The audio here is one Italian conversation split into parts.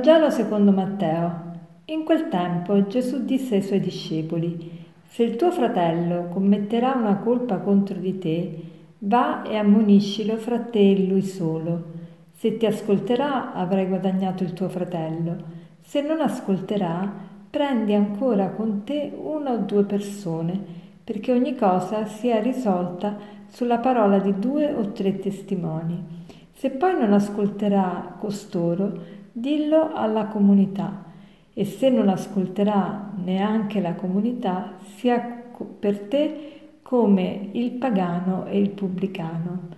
Vangelo secondo Matteo. In quel tempo Gesù disse ai suoi discepoli, Se il tuo fratello commetterà una colpa contro di te, va e ammoniscilo fra te e lui solo. Se ti ascolterà avrai guadagnato il tuo fratello. Se non ascolterà, prendi ancora con te una o due persone, perché ogni cosa sia risolta sulla parola di due o tre testimoni. Se poi non ascolterà costoro, dillo alla comunità e se non ascolterà neanche la comunità, sia per te come il pagano e il pubblicano.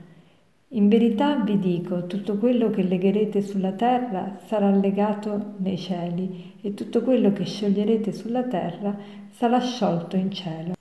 In verità vi dico, tutto quello che legherete sulla terra sarà legato nei cieli e tutto quello che scioglierete sulla terra sarà sciolto in cielo.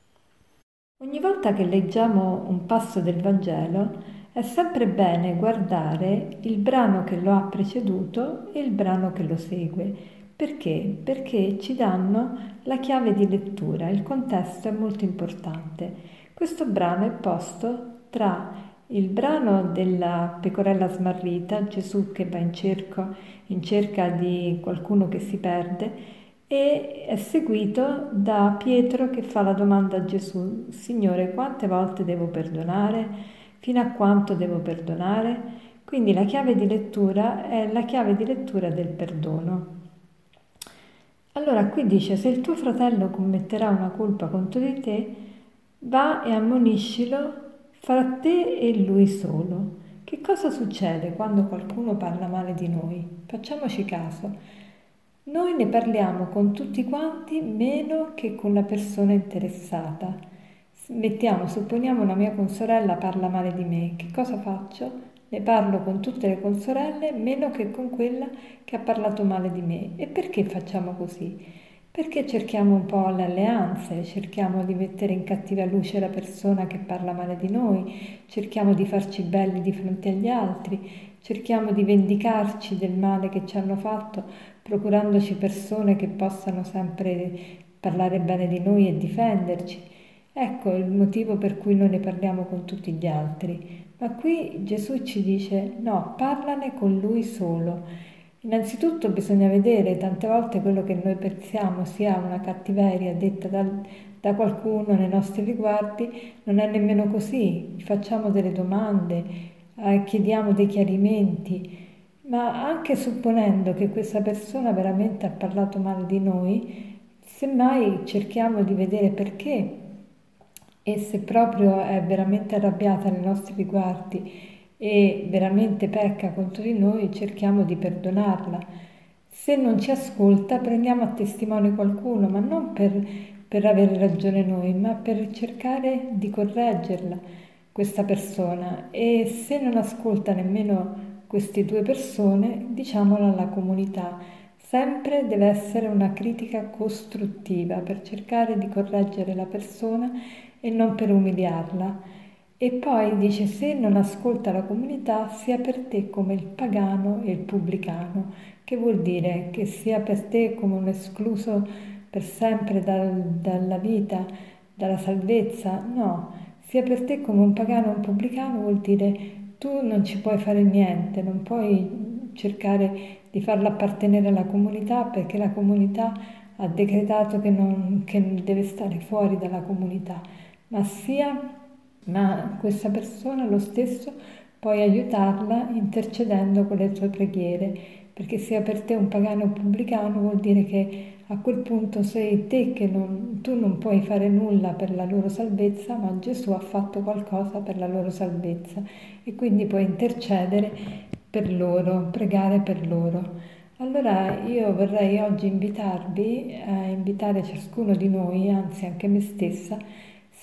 Ogni volta che leggiamo un passo del Vangelo, è sempre bene guardare il brano che lo ha preceduto e il brano che lo segue. Perché? Perché ci danno la chiave di lettura, il contesto è molto importante. Questo brano è posto tra il brano della pecorella smarrita, Gesù che va in, cerco, in cerca di qualcuno che si perde, e è seguito da Pietro che fa la domanda a Gesù, Signore, quante volte devo perdonare? Fino a quanto devo perdonare? Quindi la chiave di lettura è la chiave di lettura del perdono. Allora qui dice, se il tuo fratello commetterà una colpa contro di te, va e ammoniscilo fra te e lui solo. Che cosa succede quando qualcuno parla male di noi? Facciamoci caso. Noi ne parliamo con tutti quanti meno che con la persona interessata. Mettiamo, supponiamo una mia consorella parla male di me, che cosa faccio? Ne parlo con tutte le consorelle meno che con quella che ha parlato male di me. E perché facciamo così? Perché cerchiamo un po' le alleanze, cerchiamo di mettere in cattiva luce la persona che parla male di noi, cerchiamo di farci belli di fronte agli altri, cerchiamo di vendicarci del male che ci hanno fatto, procurandoci persone che possano sempre parlare bene di noi e difenderci. Ecco il motivo per cui noi ne parliamo con tutti gli altri. Ma qui Gesù ci dice no, parlane con lui solo. Innanzitutto bisogna vedere tante volte quello che noi pensiamo sia una cattiveria detta dal, da qualcuno nei nostri riguardi, non è nemmeno così. Facciamo delle domande, eh, chiediamo dei chiarimenti, ma anche supponendo che questa persona veramente ha parlato male di noi, semmai cerchiamo di vedere perché e se proprio è veramente arrabbiata nei nostri riguardi e veramente pecca contro di noi, cerchiamo di perdonarla. Se non ci ascolta, prendiamo a testimone qualcuno, ma non per, per avere ragione noi, ma per cercare di correggerla, questa persona. E se non ascolta nemmeno queste due persone, diciamolo alla comunità. Sempre deve essere una critica costruttiva per cercare di correggere la persona e non per umiliarla. E poi dice se non ascolta la comunità sia per te come il pagano e il pubblicano, che vuol dire che sia per te come un escluso per sempre dal, dalla vita, dalla salvezza, no, sia per te come un pagano e un pubblicano vuol dire tu non ci puoi fare niente, non puoi cercare di farla appartenere alla comunità perché la comunità ha decretato che, non, che deve stare fuori dalla comunità ma sia, ma questa persona lo stesso puoi aiutarla intercedendo con le tue preghiere, perché sia per te un pagano pubblicano vuol dire che a quel punto sei te che non, tu non puoi fare nulla per la loro salvezza, ma Gesù ha fatto qualcosa per la loro salvezza e quindi puoi intercedere per loro, pregare per loro. Allora io vorrei oggi invitarvi a invitare ciascuno di noi, anzi anche me stessa,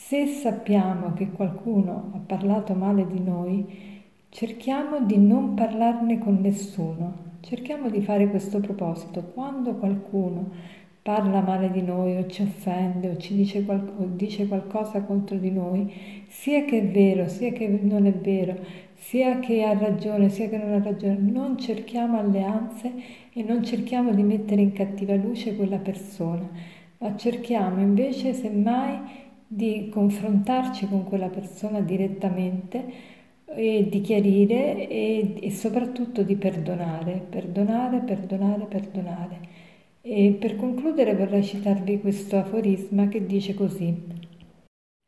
se sappiamo che qualcuno ha parlato male di noi, cerchiamo di non parlarne con nessuno. Cerchiamo di fare questo proposito. Quando qualcuno parla male di noi o ci offende o ci dice, qual- o dice qualcosa contro di noi, sia che è vero, sia che non è vero, sia che ha ragione, sia che non ha ragione, non cerchiamo alleanze e non cerchiamo di mettere in cattiva luce quella persona, ma cerchiamo invece semmai di confrontarci con quella persona direttamente, e di chiarire e, e soprattutto di perdonare, perdonare, perdonare, perdonare. E per concludere vorrei citarvi questo aforisma che dice così.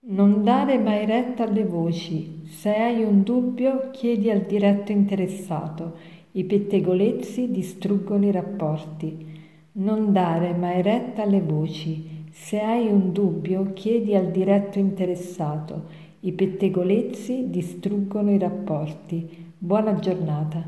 Non dare mai retta alle voci. Se hai un dubbio, chiedi al diretto interessato. I pettegolezzi distruggono i rapporti. Non dare mai retta alle voci. Se hai un dubbio, chiedi al diretto interessato. I pettegolezzi distruggono i rapporti. Buona giornata.